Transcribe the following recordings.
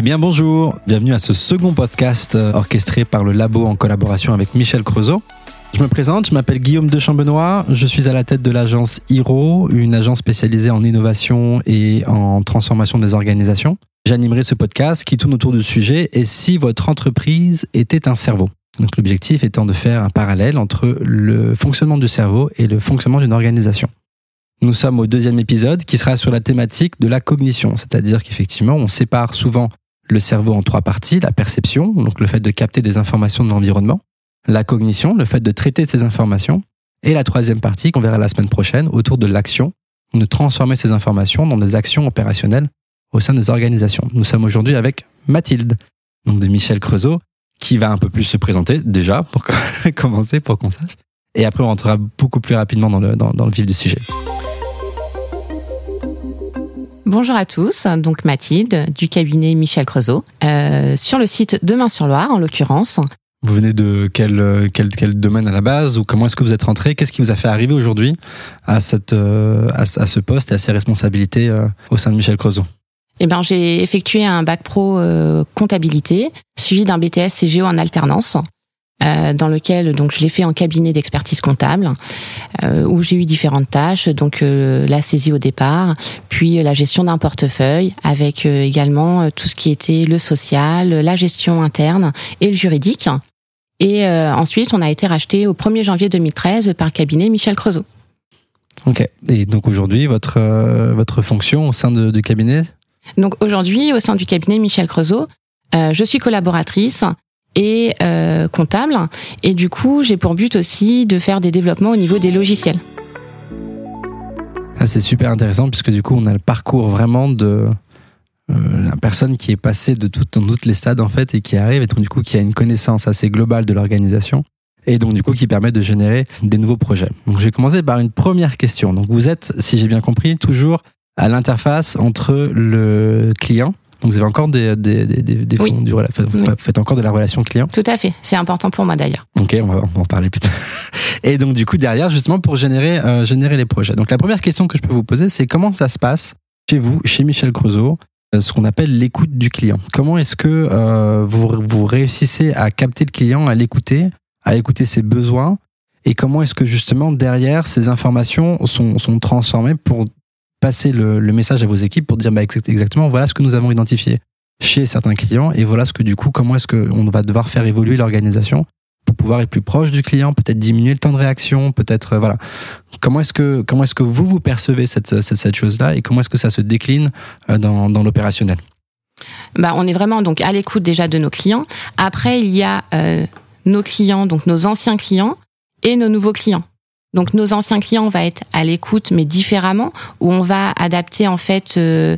Eh bien bonjour, bienvenue à ce second podcast euh, orchestré par le Labo en collaboration avec Michel Creusot. Je me présente, je m'appelle Guillaume de Chambenois, je suis à la tête de l'agence Hiro, une agence spécialisée en innovation et en transformation des organisations. J'animerai ce podcast qui tourne autour du sujet et si votre entreprise était un cerveau. Donc l'objectif étant de faire un parallèle entre le fonctionnement du cerveau et le fonctionnement d'une organisation. Nous sommes au deuxième épisode qui sera sur la thématique de la cognition, c'est-à-dire qu'effectivement on sépare souvent le cerveau en trois parties, la perception, donc le fait de capter des informations de l'environnement, la cognition, le fait de traiter ces informations, et la troisième partie qu'on verra la semaine prochaine autour de l'action, de transformer ces informations dans des actions opérationnelles au sein des organisations. Nous sommes aujourd'hui avec Mathilde, donc de Michel Creusot, qui va un peu plus se présenter déjà pour commencer, pour qu'on sache. Et après, on rentrera beaucoup plus rapidement dans le, dans, dans le vif du sujet. Bonjour à tous, donc Mathilde du cabinet Michel Creusot, euh, sur le site Demain-sur-Loire en l'occurrence. Vous venez de quel, quel, quel domaine à la base ou comment est-ce que vous êtes rentré? Qu'est-ce qui vous a fait arriver aujourd'hui à, cette, euh, à, à, ce poste et à ces responsabilités euh, au sein de Michel Creusot? Eh ben, j'ai effectué un bac pro comptabilité, suivi d'un BTS CGO en alternance. Euh, dans lequel donc je l'ai fait en cabinet d'expertise comptable euh, où j'ai eu différentes tâches donc euh, la saisie au départ puis la gestion d'un portefeuille avec également tout ce qui était le social la gestion interne et le juridique. Et ensuite on a été racheté au 1er janvier 2013 par le cabinet Michel Creusot. Ok. Et donc aujourd'hui votre votre fonction au sein de, du cabinet? Donc aujourd'hui, au sein du cabinet Michel Creusot, euh, je suis collaboratrice et euh, comptable. Et du coup, j'ai pour but aussi de faire des développements au niveau des logiciels. Ah, c'est super intéressant puisque du coup, on a le parcours vraiment de euh, la personne qui est passée de dans toutes les stades en fait et qui arrive et donc du coup qui a une connaissance assez globale de l'organisation et donc du coup qui permet de générer des nouveaux projets. Donc je vais commencer par une première question. Donc vous êtes, si j'ai bien compris, toujours à l'interface entre le client. Donc vous avez encore des, des, des, des oui. du, vous faites encore de la relation client? Tout à fait, c'est important pour moi d'ailleurs. Ok, on va, on va en parler plus tard. Et donc du coup derrière justement pour générer euh, générer les projets. Donc la première question que je peux vous poser, c'est comment ça se passe chez vous, chez Michel Creusot, euh, ce qu'on appelle l'écoute du client? Comment est-ce que euh, vous, vous réussissez à capter le client, à l'écouter, à écouter ses besoins, et comment est-ce que justement derrière ces informations sont, sont transformées pour passer le, message à vos équipes pour dire bah, exactement voilà ce que nous avons identifié chez certains clients et voilà ce que du coup comment est-ce qu'on va devoir faire évoluer l'organisation pour pouvoir être plus proche du client, peut-être diminuer le temps de réaction, peut-être euh, voilà. Comment est-ce que comment est-ce que vous vous percevez cette cette, chose-là et comment est-ce que ça se décline euh, dans, dans l'opérationnel? Bah on est vraiment donc à l'écoute déjà de nos clients. Après il y a euh, nos clients donc nos anciens clients et nos nouveaux clients. Donc nos anciens clients, on va être à l'écoute, mais différemment, où on va adapter en fait euh,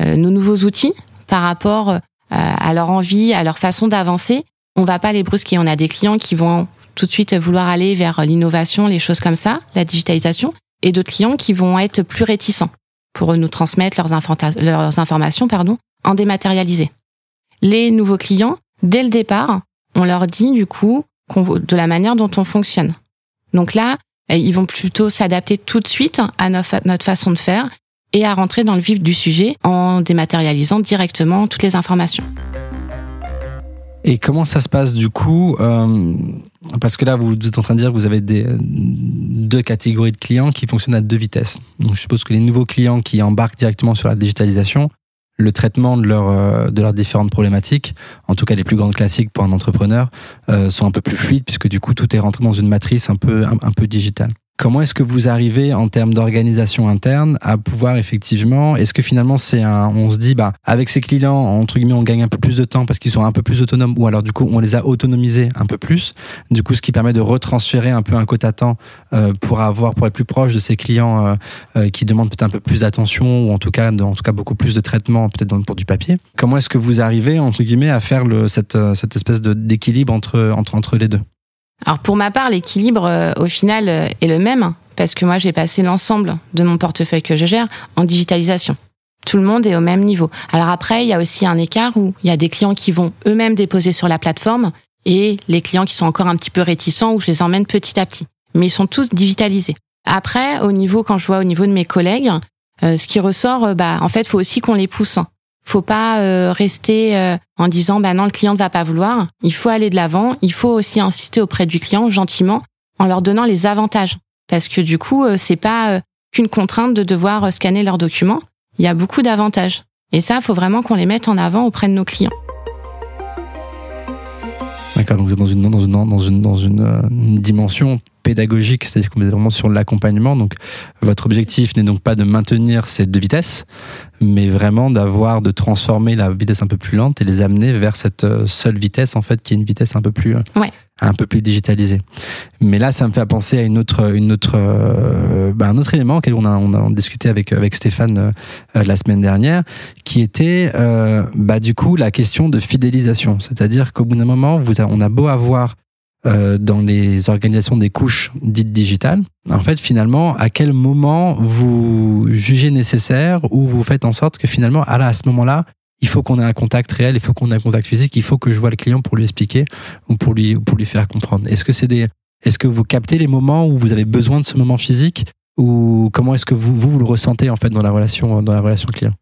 euh, nos nouveaux outils par rapport euh, à leur envie, à leur façon d'avancer. On va pas les brusquer. On a des clients qui vont tout de suite vouloir aller vers l'innovation, les choses comme ça, la digitalisation, et d'autres clients qui vont être plus réticents pour nous transmettre leurs, leurs informations pardon, en dématérialisé. Les nouveaux clients, dès le départ, on leur dit du coup de la manière dont on fonctionne. Donc là, ils vont plutôt s'adapter tout de suite à notre façon de faire et à rentrer dans le vif du sujet en dématérialisant directement toutes les informations. Et comment ça se passe du coup euh, Parce que là, vous êtes en train de dire que vous avez des, deux catégories de clients qui fonctionnent à deux vitesses. Donc, je suppose que les nouveaux clients qui embarquent directement sur la digitalisation, le traitement de, leur, euh, de leurs différentes problématiques, en tout cas les plus grandes classiques pour un entrepreneur, euh, sont un peu plus fluides puisque du coup tout est rentré dans une matrice un peu, un, un peu digitale. Comment est-ce que vous arrivez en termes d'organisation interne à pouvoir effectivement, est-ce que finalement c'est un, on se dit bah avec ces clients entre guillemets on gagne un peu plus de temps parce qu'ils sont un peu plus autonomes ou alors du coup on les a autonomisés un peu plus, du coup ce qui permet de retransférer un peu un quota temps euh, pour avoir pour être plus proche de ces clients euh, euh, qui demandent peut-être un peu plus d'attention ou en tout cas en tout cas beaucoup plus de traitement peut-être pour du papier. Comment est-ce que vous arrivez entre guillemets à faire le, cette cette espèce d'équilibre entre entre entre les deux? Alors pour ma part, l'équilibre euh, au final euh, est le même parce que moi j'ai passé l'ensemble de mon portefeuille que je gère en digitalisation. Tout le monde est au même niveau. Alors après, il y a aussi un écart où il y a des clients qui vont eux-mêmes déposer sur la plateforme et les clients qui sont encore un petit peu réticents où je les emmène petit à petit. Mais ils sont tous digitalisés. Après, au niveau quand je vois au niveau de mes collègues, euh, ce qui ressort, bah en fait, faut aussi qu'on les pousse faut pas euh, rester euh, en disant bah non le client ne va pas vouloir. Il faut aller de l'avant. Il faut aussi insister auprès du client gentiment en leur donnant les avantages parce que du coup euh, c'est pas qu'une contrainte de devoir scanner leurs documents. Il y a beaucoup d'avantages et ça faut vraiment qu'on les mette en avant auprès de nos clients. Donc vous êtes dans une, dans une, dans une, dans une, dimension pédagogique, c'est-à-dire vous êtes vraiment sur l'accompagnement. Donc, votre objectif n'est donc pas de maintenir ces deux vitesses, mais vraiment d'avoir, de transformer la vitesse un peu plus lente et les amener vers cette euh, seule vitesse, en fait, qui est une vitesse un peu plus, euh, ouais. Un peu plus digitalisée. Mais là, ça me fait penser à une autre, une autre, euh, bah, un autre élément auquel on a, on a discuté avec, avec Stéphane la semaine dernière, qui était, bah, du coup, la question de fidélisation. C'est-à-dire qu'au bout d'un moment, vous on a beau avoir euh, dans les organisations des couches dites digitales. En fait, finalement, à quel moment vous jugez nécessaire ou vous faites en sorte que finalement, à, à ce moment-là, il faut qu'on ait un contact réel, il faut qu'on ait un contact physique, il faut que je vois le client pour lui expliquer ou pour lui, pour lui faire comprendre. Est-ce que c'est des, est-ce que vous captez les moments où vous avez besoin de ce moment physique ou comment est-ce que vous, vous, vous le ressentez en fait dans la relation, dans la relation client?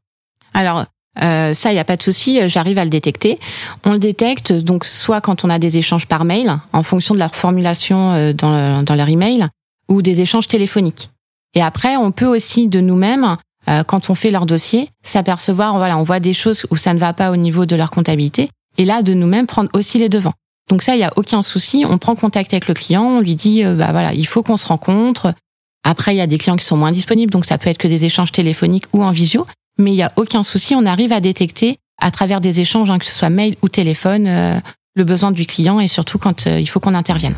Alors, euh, ça, il n'y a pas de souci, euh, j'arrive à le détecter. On le détecte donc soit quand on a des échanges par mail, en fonction de leur formulation euh, dans, dans leur email, ou des échanges téléphoniques. Et après, on peut aussi de nous-mêmes, quand on fait leur dossier, s'apercevoir, voilà, on voit des choses où ça ne va pas au niveau de leur comptabilité, et là, de nous-mêmes, prendre aussi les devants. Donc ça, il n'y a aucun souci. On prend contact avec le client, on lui dit, bah voilà, il faut qu'on se rencontre. Après, il y a des clients qui sont moins disponibles, donc ça peut être que des échanges téléphoniques ou en visio mais il y a aucun souci, on arrive à détecter à travers des échanges, hein, que ce soit mail ou téléphone, euh, le besoin du client et surtout quand euh, il faut qu'on intervienne.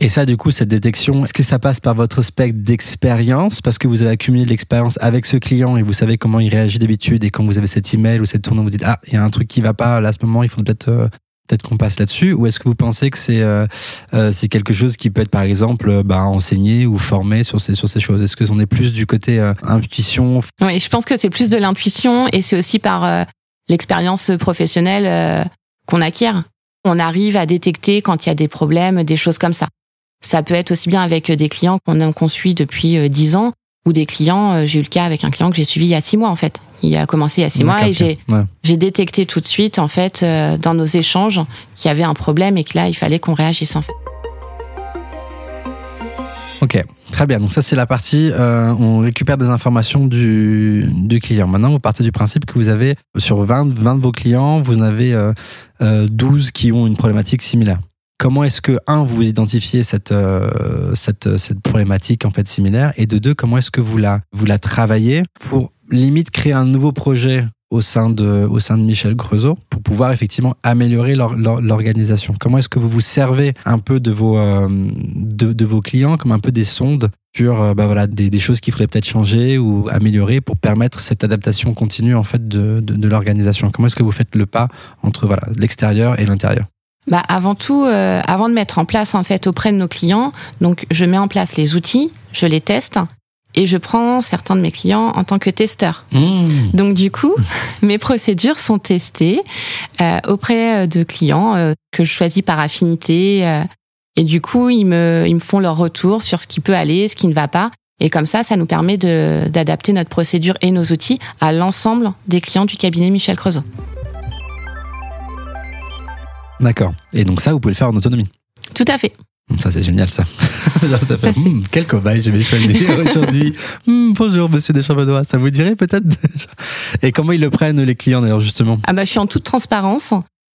Et ça, du coup, cette détection, est-ce que ça passe par votre spectre d'expérience? Parce que vous avez accumulé de l'expérience avec ce client et vous savez comment il réagit d'habitude. Et quand vous avez cet email ou cette tournée, vous dites Ah, il y a un truc qui va pas là, à ce moment, il faut peut-être euh, peut-être qu'on passe là-dessus. Ou est-ce que vous pensez que c'est euh, euh, c'est quelque chose qui peut être par exemple euh, bah, enseigné ou formé sur ces sur ces choses? Est-ce que on est plus du côté intuition? Oui je pense que c'est plus de l'intuition et c'est aussi par l'expérience professionnelle qu'on acquiert. On arrive à détecter quand il y a des problèmes des choses comme ça ça peut être aussi bien avec des clients qu'on qu'on suit depuis dix ans ou des clients j'ai eu le cas avec un client que j'ai suivi il y a six mois en fait il a commencé il y a six mois et j'ai détecté tout de suite en fait euh, dans nos échanges qu'il y avait un problème et que là il fallait qu'on réagisse en fait. Ok, très bien. Donc ça c'est la partie, euh, on récupère des informations du, du client. Maintenant vous partez du principe que vous avez sur 20, 20 de vos clients, vous en avez euh, 12 qui ont une problématique similaire. Comment est-ce que un vous identifiez cette cette cette problématique en fait similaire et de deux comment est-ce que vous la vous la travaillez pour limite créer un nouveau projet au sein de, au sein de Michel Creusot pour pouvoir effectivement améliorer l'organisation? Comment est-ce que vous vous servez un peu de vos, euh, de, de, vos clients comme un peu des sondes sur euh, bah voilà, des, des choses qu'il faudrait peut-être changer ou améliorer pour permettre cette adaptation continue en fait de, de, de l'organisation? Comment est-ce que vous faites le pas entre voilà, l'extérieur et l'intérieur? Bah avant tout, euh, avant de mettre en place en fait auprès de nos clients, donc je mets en place les outils, je les teste, et je prends certains de mes clients en tant que testeur. Mmh. Donc du coup, mes procédures sont testées euh, auprès de clients euh, que je choisis par affinité. Euh, et du coup, ils me, ils me font leur retour sur ce qui peut aller, ce qui ne va pas. Et comme ça, ça nous permet d'adapter notre procédure et nos outils à l'ensemble des clients du cabinet Michel Creusot. D'accord. Et donc ça, vous pouvez le faire en autonomie Tout à fait. Ça, c'est génial, ça. ça fait, hmm, quel cobaye je vais choisir aujourd'hui. Hmm, bonjour, monsieur Deschambadois. Ça vous dirait peut-être Et comment ils le prennent, les clients, d'ailleurs, justement Ah bah, je suis en toute transparence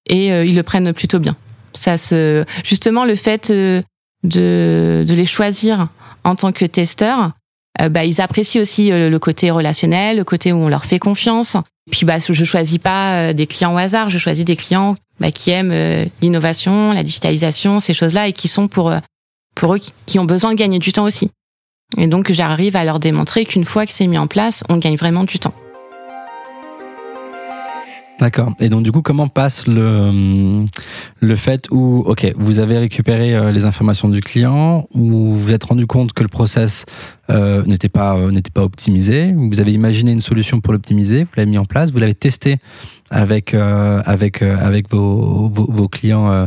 et euh, ils le prennent plutôt bien. Ça se, justement, le fait euh, de, de les choisir en tant que testeurs, euh, bah, ils apprécient aussi le côté relationnel, le côté où on leur fait confiance. Puis bah, je choisis pas des clients au hasard, je choisis des clients bah, qui aiment euh, l'innovation, la digitalisation, ces choses-là, et qui sont pour, euh, pour eux qui ont besoin de gagner du temps aussi. Et donc j'arrive à leur démontrer qu'une fois que c'est mis en place, on gagne vraiment du temps. D'accord. Et donc du coup, comment passe le le fait où, ok, vous avez récupéré euh, les informations du client, ou vous vous êtes rendu compte que le process n'était pas euh, n'était pas optimisé. Vous avez imaginé une solution pour l'optimiser, vous l'avez mis en place, vous l'avez testé avec euh, avec euh, avec vos, vos, vos clients euh,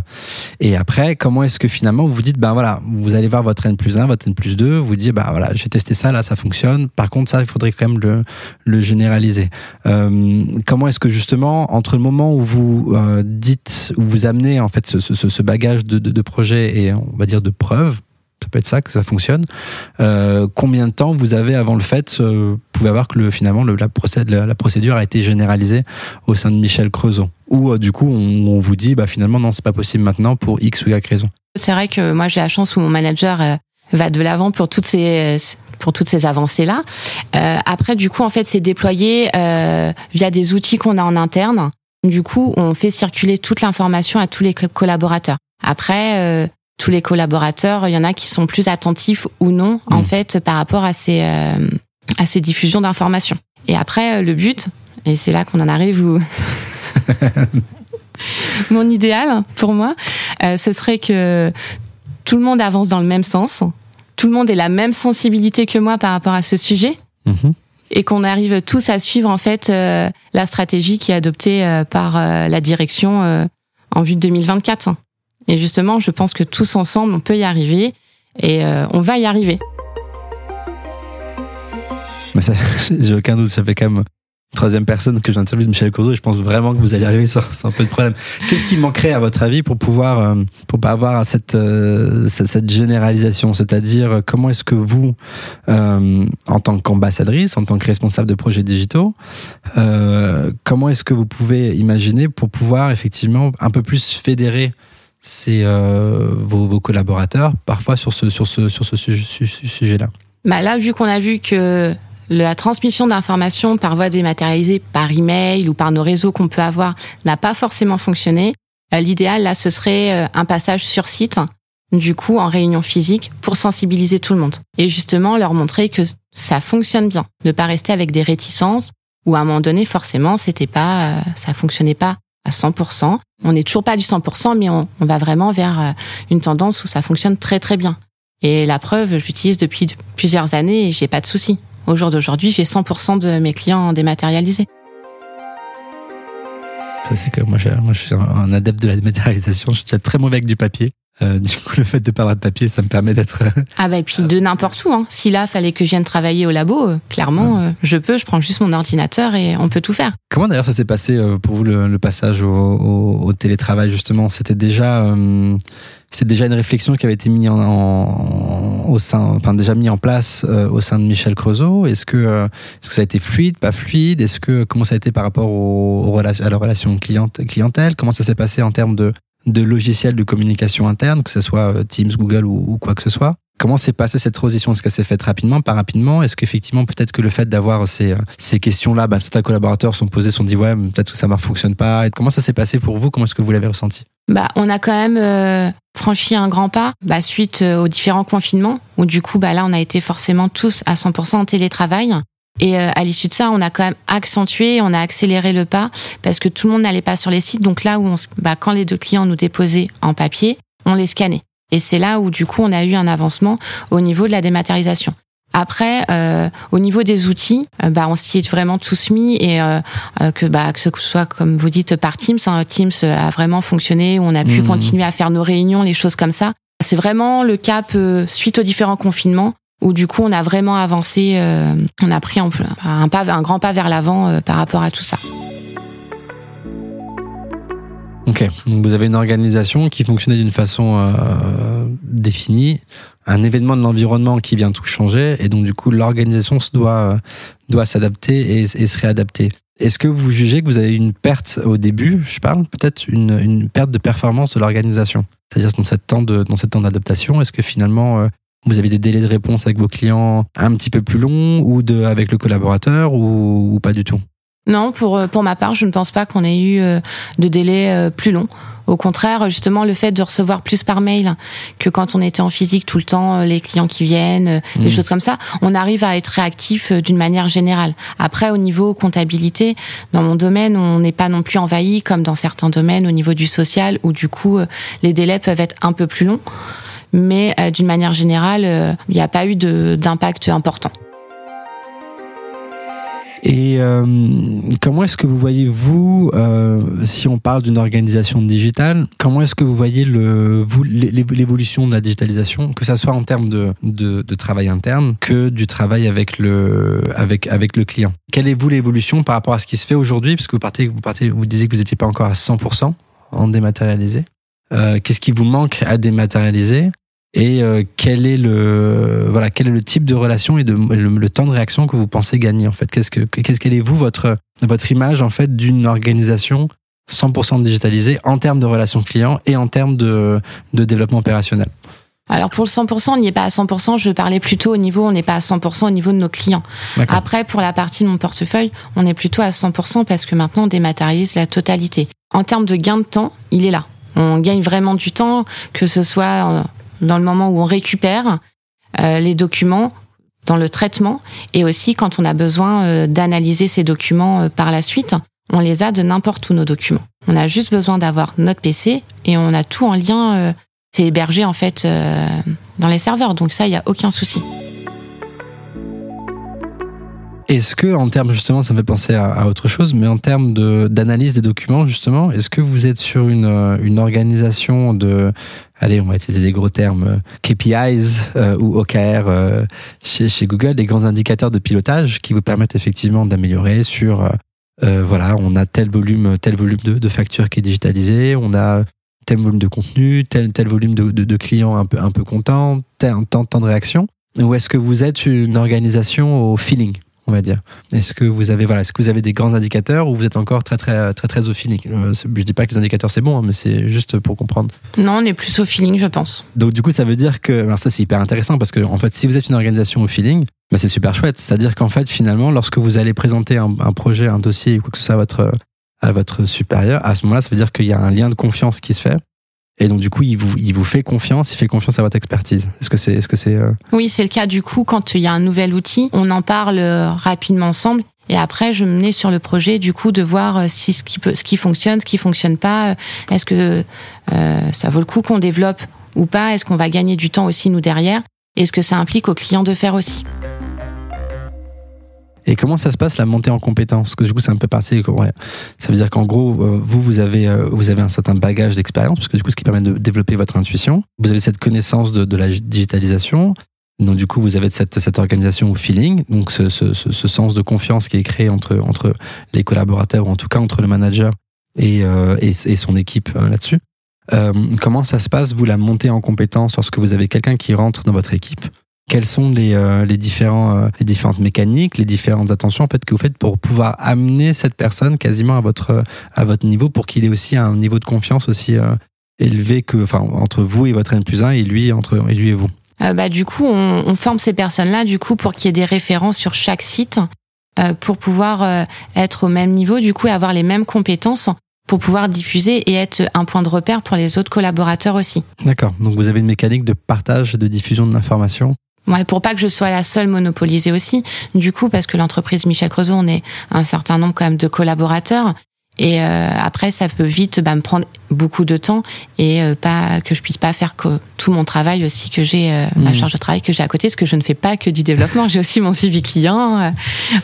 et après comment est-ce que finalement vous vous dites ben voilà vous allez voir votre N plus 1 votre N plus 2 vous dites ben voilà j'ai testé ça là ça fonctionne. Par contre ça il faudrait quand même le le généraliser. Euh, comment est-ce que justement entre le moment où vous euh, dites où vous amenez en fait ce, ce, ce bagage de, de, de projet et on va dire de preuves ça peut être ça que ça fonctionne. Euh, combien de temps vous avez avant le fait euh, Vous pouvez avoir que le, finalement le, la, procédure, a été généralisée au sein de Michel Creusot. Ou euh, du coup on, vous dit bah finalement non c'est pas possible maintenant pour X ou Y raison. C'est vrai que moi j'ai la chance où mon manager euh, va de l'avant pour toutes ces pour toutes ces avancées là. Euh, après du coup en fait c'est déployé via des outils qu'on a en interne. Du coup on fait circuler toute l'information à tous les collaborateurs. Après tous les collaborateurs, il y en a qui sont plus attentifs ou non, mmh. en fait, par rapport à ces, euh, à ces diffusions d'informations. Et après, le but, et c'est là qu'on en arrive où. Mon idéal, pour moi, euh, ce serait que tout le monde avance dans le même sens, tout le monde ait la même sensibilité que moi par rapport à ce sujet. Mmh. Et qu'on arrive tous à suivre en fait euh, la stratégie qui est adoptée euh, par euh, la direction euh, en vue de 2024. Et justement, je pense que tous ensemble, on peut y arriver et euh, on va y arriver. J'ai aucun doute, ça fait quand même troisième personne que j'interviewe Michel Courdeau je pense vraiment que vous allez arriver sans, sans peu de problème. Qu'est-ce qui manquerait à votre avis pour pouvoir euh, pour pas avoir cette euh, cette, cette, généralisation, c'est-à-dire comment est-ce que vous en tant qu'ambassadrice, en tant que responsable de projets digitaux, comment est-ce que vous pouvez imaginer pour pouvoir effectivement un peu plus fédérer c'est euh, vos, vos, collaborateurs parfois sur ce, sur ce, sur ce sujet-là bah Là, vu qu'on a vu que la transmission d'informations par voie dématérialisée, par email ou par nos réseaux qu'on peut avoir, n'a pas forcément fonctionné, euh, l'idéal, là, ce serait euh, un passage sur site, du coup, en réunion physique, pour sensibiliser tout le monde. Et justement, leur montrer que ça fonctionne bien. Ne pas rester avec des réticences, ou à un moment donné, forcément, c'était pas, ça fonctionnait pas à 100%. On n'est toujours pas du 100%, mais on, va vraiment vers euh, une tendance où ça fonctionne très très bien. Et la preuve, je l'utilise depuis plusieurs années et j'ai pas de soucis. Au jour d'aujourd'hui, j'ai 100% de mes clients dématérialisés. Ça, c'est que moi, moi, je suis un adepte de la dématérialisation. Je suis très mauvais avec du papier. Euh, du coup, le fait de pas avoir de papier, ça me permet d'être. Euh, ah bah et puis de n'importe où. Hein. Si là, fallait que je vienne travailler au labo, euh, clairement, euh, je peux. Je prends juste mon ordinateur et on peut tout faire. Comment d'ailleurs ça s'est passé euh, pour vous le, le passage au, au, au, télétravail justement? C'était déjà, euh, c'est déjà une réflexion qui avait été mise en, en, au sein, enfin déjà mis en place au sein de Michel Creusot. Est-ce que, est-ce que ça a été fluide, pas fluide? Est-ce que comment ça a été par rapport aux, à la relation clientèle? Comment ça s'est passé en termes de de logiciels de communication interne, que ce soit euh, Teams, Google ou, quoi que ce soit. Comment s'est passée cette transition? Est-ce qu'elle s'est faite rapidement, pas rapidement Est-ce qu'effectivement, peut-être que le fait d'avoir ces, euh, ces questions-là, bah, certains collaborateurs sont posés, sont dit ouais, peut-être que ça ne fonctionne pas. Comment ça s'est passé pour vous? Comment est-ce que vous l'avez ressenti? Bah, on a quand même euh, franchi un grand pas bah, suite aux différents confinements, où du coup, bah, là, on a été forcément tous à 100% en télétravail. Et euh, à l'issue de ça, on a quand même accentué, on a accéléré le pas parce que tout le monde n'allait pas sur les sites. Donc là où on, bah, quand les deux clients nous déposaient en papier, on les scannait. Et c'est là où du coup on a eu un avancement au niveau de la dématérialisation. Après, euh, au niveau des outils, euh, bah, on s'y est vraiment tous mis et euh, euh que, bah, que ce soit comme vous dites par Teams, hein, Teams a vraiment fonctionné, on a pu mmh. continuer à faire nos réunions, les choses comme ça. C'est vraiment le cap euh, suite aux différents confinements où du coup on a vraiment avancé, euh, on a pris un, grand pas vers l'avant euh, par rapport à tout ça. Ok, donc vous avez une organisation qui fonctionnait d'une façon euh, définie, un événement de l'environnement qui vient tout changer, et donc du coup l'organisation doit doit s'adapter et, se réadapter. Est-ce que vous jugez que vous avez une perte au début, je parle peut-être une, une perte de performance de l'organisation, c'est-à-dire dans cette dans cette temps d'adaptation, est-ce que finalement vous avez des délais de réponse avec vos clients un petit peu plus longs ou de, avec le collaborateur ou, ou pas du tout? Non, pour, pour ma part, je ne pense pas qu'on ait eu euh, de délais euh, plus longs. Au contraire, justement, le fait de recevoir plus par mail que quand on était en physique tout le temps, euh, les clients qui viennent, mmh. les choses comme ça, on arrive à être réactif d'une manière générale. Après, au niveau comptabilité, dans mon domaine, on n'est pas non plus envahi comme dans certains domaines au niveau du social où du coup, les délais peuvent être un peu plus longs. Mais d'une manière générale, il n'y a pas eu d'impact important. Et euh, comment est-ce que vous voyez, vous, euh, si on parle d'une organisation digitale, comment est-ce que vous voyez l'évolution de la digitalisation, que ça soit en termes de, travail interne que du travail avec le, client? Quelle est, vous, l'évolution par rapport à ce qui se fait aujourd'hui? Parce que vous, partez, vous, disiez que vous n'étiez pas encore à 100% en dématérialisé. Euh, Qu'est-ce qui vous manque à dématérialiser? Et euh, quel est le voilà quel est le type de relation et de, le, temps de réaction que vous pensez gagner en fait? Qu'est-ce que qu'est-ce quelle est vous votre votre image en fait d'une organisation 100% digitalisée en termes de relations clients et en termes de, de développement opérationnel? Alors pour le 100%, on n'y est pas à 100%, je parlais plutôt au niveau, on n'est pas à 100% au niveau de nos clients. Après, pour la partie de mon portefeuille, on est plutôt à 100% parce que maintenant on dématérialise la totalité. En termes de gain de temps, il est là. On gagne vraiment du temps, que ce soit dans le moment où on récupère euh, les documents dans le traitement et aussi quand on a besoin euh, d'analyser ces documents euh, par la suite, on les a de n'importe où nos documents. On a juste besoin d'avoir notre PC et on a tout en lien. c'est hébergé en fait dans les serveurs, donc ça, il n'y a aucun souci. Est-ce que, en termes justement, ça me fait penser à, autre chose, mais en termes d'analyse des documents, justement, est-ce que vous êtes sur une, une organisation de, allez, on va utiliser des gros termes, euh, KPIs euh, ou OKR euh, chez, chez, Google, des grands indicateurs de pilotage qui vous permettent effectivement d'améliorer sur, voilà, on a tel volume, tel volume de, de, factures qui est digitalisé, on a tel volume de contenu, tel, tel volume de, de, de clients un peu, un peu contents, tel temps de réaction. Ou est-ce que vous êtes une organisation au feeling? On va dire. Est-ce que vous avez voilà, est-ce que vous avez des grands indicateurs ou vous êtes encore très très très très au feeling? Euh, Je dis pas que les indicateurs c'est bon, hein, mais c'est juste pour comprendre. Non, on est plus au feeling, je pense. Donc du coup, ça veut dire que alors ça c'est hyper intéressant parce que en fait, si vous êtes une organisation au feeling, bah, c'est super chouette. C'est-à-dire qu'en fait, finalement, lorsque vous allez présenter un, projet, un dossier ou quoi que ce soit à votre à votre supérieur, à ce moment-là, ça veut dire qu'il y a un lien de confiance qui se fait et donc du coup, il vous, il vous fait confiance, il fait confiance à votre expertise. Est-ce que c'est, est-ce que c'est euh, Oui, c'est le cas. Du coup, quand il y a un nouvel outil, on en parle euh, rapidement ensemble. Et après, je menais sur le projet, du coup, de voir euh, si ce qui peut, ce qui fonctionne, ce qui fonctionne pas. Est-ce que euh, ça vaut le coup qu'on développe ou pas? Est-ce qu'on va gagner du temps aussi nous derrière? Est-ce que ça implique aux clients de faire aussi? Et comment ça se passe la montée en compétences? Parce que du coup, c'est un peu parti. Ça veut dire qu'en gros, euh, vous, vous avez, euh, vous avez un certain bagage d'expérience, parce que du coup, ce qui permet de développer votre intuition. Vous avez cette connaissance de, la digitalisation. Donc du coup, vous avez cette, cette organisation au feeling, donc ce, ce, ce, sens de confiance qui est créé entre, entre les collaborateurs, ou en tout cas entre le manager et, euh, et, son équipe là-dessus. Euh, comment ça se passe, vous, la montée en compétences lorsque vous avez quelqu'un qui rentre dans votre équipe? Quelles sont les, euh, les, différents, euh, les différentes mécaniques, les différentes attentions en fait, que vous faites pour pouvoir amener cette personne quasiment à votre, à votre niveau pour qu'il ait aussi un niveau de confiance aussi euh, élevé que, enfin, entre vous et votre N plus 1 et lui, entre, et lui et vous? Bah, Du coup, on, on forme ces personnes-là du coup pour qu'il y ait des références sur chaque site pour pouvoir être au même niveau, du coup, et avoir les mêmes compétences pour pouvoir diffuser et être un point de repère pour les autres collaborateurs aussi. D'accord. Donc vous avez une mécanique de partage, de diffusion de l'information Ouais, pour pas que je sois la seule monopolisée aussi. Du coup, parce que l'entreprise Michel Creusot, on est un certain nombre quand même de collaborateurs. Et euh, après, ça peut vite bah, me prendre beaucoup de temps et euh, pas que je puisse pas faire que tout mon travail aussi que j'ai euh, ma mmh. charge de travail que j'ai à côté, parce que je ne fais pas que du développement, j'ai aussi mon suivi client.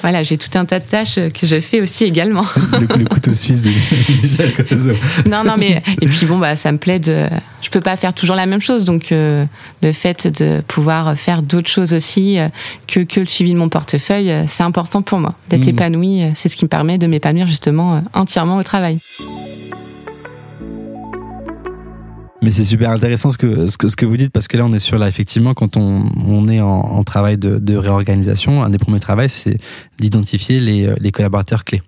voilà, j'ai tout un tas de tâches que je fais aussi également. le, couteau suisse de Michel Creusot. non, non, mais et puis bon, bah ça me plaît de. Je peux pas faire toujours la même chose, donc le fait de pouvoir faire d'autres choses aussi que que le suivi de mon portefeuille, c'est important pour moi d'être mmh. épanoui. C'est ce qui me permet de m'épanouir justement entièrement au travail. Mais c'est super intéressant ce que, ce que, ce que vous dites parce que là on est sur là effectivement quand on, on est en, en travail de, de, réorganisation, un des premiers travaux c'est d'identifier les, les collaborateurs clés.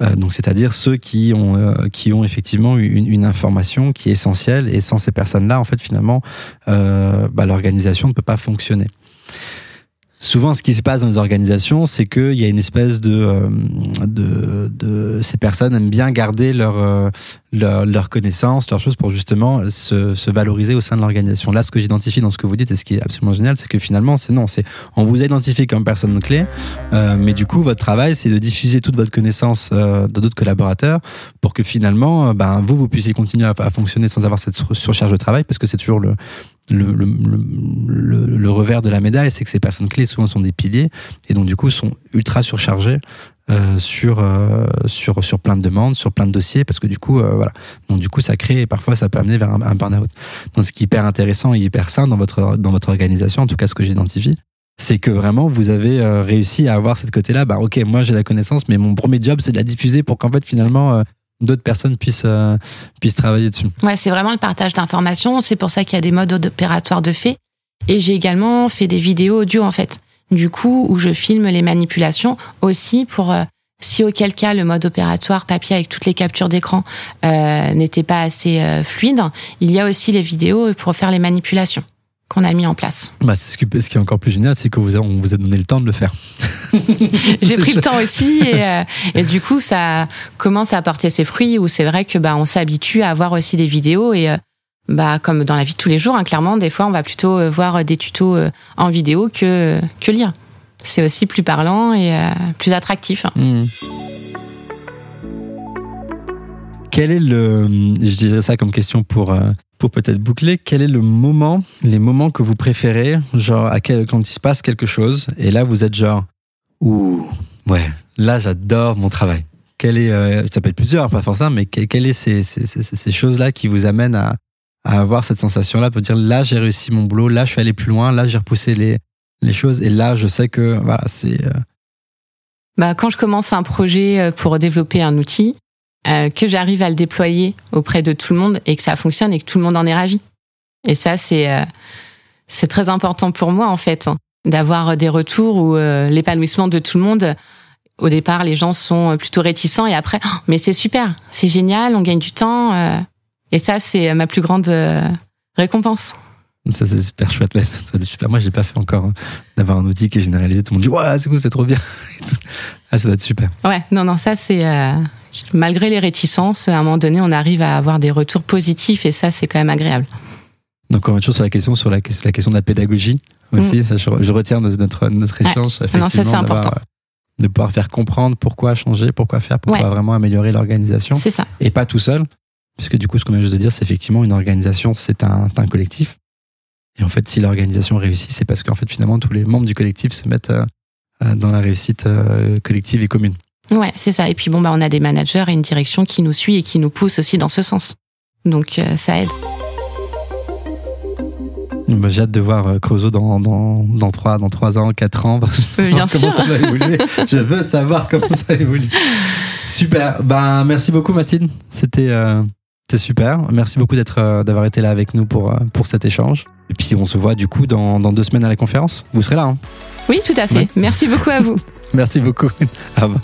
Euh, donc c'est-à-dire ceux qui ont euh, qui ont effectivement une, une, information qui est essentielle et sans ces personnes-là en fait finalement euh, bah, l'organisation ne peut pas fonctionner souvent, ce qui se passe dans les organisations, c'est qu'il y a une espèce de, euh, de, de, ces personnes aiment bien garder leur, euh, leur, leur connaissance, leurs choses pour justement se, se valoriser au sein de l'organisation. Là, ce que j'identifie dans ce que vous dites et ce qui est absolument génial, c'est que finalement, c'est non, c'est on vous a identifié comme personne clé, euh, mais du coup, votre travail, c'est de diffuser toute votre connaissance euh, de d'autres collaborateurs pour que finalement, ben vous, vous puissiez continuer à, à fonctionner sans avoir cette surcharge de travail, parce que c'est toujours le le, le, le, le, revers de la médaille, c'est que ces personnes clés souvent sont des piliers et donc du coup sont ultra surchargées euh, sur euh, sur sur plein de demandes, sur plein de dossiers, parce que du coup euh, voilà. Donc du coup ça crée et parfois ça peut amener vers un, un burn-out. Donc ce qui est hyper intéressant et hyper sain dans votre dans votre organisation, en tout cas ce que j'identifie, c'est que vraiment vous avez euh, réussi à avoir cette côté-là. Bah ok, moi j'ai la connaissance, mais mon premier job c'est de la diffuser pour qu'en fait finalement d'autres personnes puissent, euh, puissent travailler dessus. Ouais, c'est vraiment le partage d'informations. C'est pour ça qu'il y a des modes opératoires de fait. Et j'ai également fait des vidéos audio, en fait. Du coup, où je filme les manipulations aussi pour, euh, si auquel cas le mode opératoire papier avec toutes les captures d'écran euh, n'était pas assez euh, fluide, il y a aussi les vidéos pour faire les manipulations qu'on a mis en place. Bah, ce, qui, ce qui est encore plus génial, c'est que vous, on vous a donné le temps de le faire. J'ai pris le temps aussi et, euh, et, du coup ça commence à apporter ses fruits où c'est vrai que bah on s'habitue à avoir aussi des vidéos et euh, bah comme dans la vie de tous les jours hein, clairement des fois on va plutôt euh, voir des tutos en vidéo que que lire. C'est aussi plus parlant et plus attractif. Mmh. Quel est le, je dirais ça comme question pour peut-être boucler, quel est le moment, les moments que vous préférez, genre à quel, quand il se passe quelque chose, et là vous êtes genre, ouh, ouais, là j'adore mon travail. Quel est, euh, ça peut être plusieurs, pas forcément, mais quelles est ces, choses-là qui vous amènent à, avoir cette sensation-là, pour dire là j'ai réussi mon boulot, là je suis allé plus loin, là j'ai repoussé les, les choses, et là je sais que voilà c'est. Euh... Bah quand je commence un projet euh, pour développer un outil, euh, que j'arrive à le déployer auprès de tout le monde et que ça fonctionne et que tout le monde en est ravi. Et ça, c'est euh, c'est très important pour moi en fait, hein, d'avoir des retours où euh, l'épanouissement de tout le monde. Au départ, les gens sont plutôt réticents et après, oh, mais c'est super, c'est génial, on gagne du temps. Euh, et ça, c'est ma plus grande récompense. Ça, c'est super chouette. super. Moi, j'ai pas fait encore hein, d'avoir un outil qui est généralisé. Tout le monde dit, ouais, c'est cool, c'est trop bien. ah, ça doit être super. Ouais, non, non, ça, c'est, euh, malgré les réticences, à un moment donné, on arrive à avoir des retours positifs et ça, c'est quand même agréable. Donc, on va toujours sur la question, sur la, la question de la pédagogie aussi. Mm. Ça, je, je, retiens de notre, notre échange. Ouais. Non, ça, c'est important. De pouvoir faire comprendre pourquoi changer, pourquoi faire, pourquoi ouais. vraiment améliorer l'organisation. C'est ça. Et pas tout seul. Puisque du coup, ce qu'on vient juste de dire, c'est effectivement une organisation, c'est un, un collectif. Et en fait, si l'organisation réussit, c'est parce qu'en fait, finalement, tous les membres du collectif se mettent euh, dans la réussite euh, collective et commune. Ouais, c'est ça. Et puis bon, bah, on a des managers et une direction qui nous suit et qui nous pousse aussi dans ce sens. Donc euh, ça aide. Bah, J'ai hâte de voir euh, Creusot dans, dans, dans, 3, dans 3 ans, 4 ans. Bien sûr. ça va évoluer. Je veux savoir comment ça évolue. Super. Ben, merci beaucoup, Mathilde. C'était euh, super. Merci beaucoup d'être euh, d'avoir été là avec nous pour, euh, pour cet échange. Et puis on se voit du coup dans, dans deux semaines à la conférence. Vous serez là. Hein oui, tout à fait. Ouais. Merci beaucoup à vous. Merci beaucoup. Au revoir.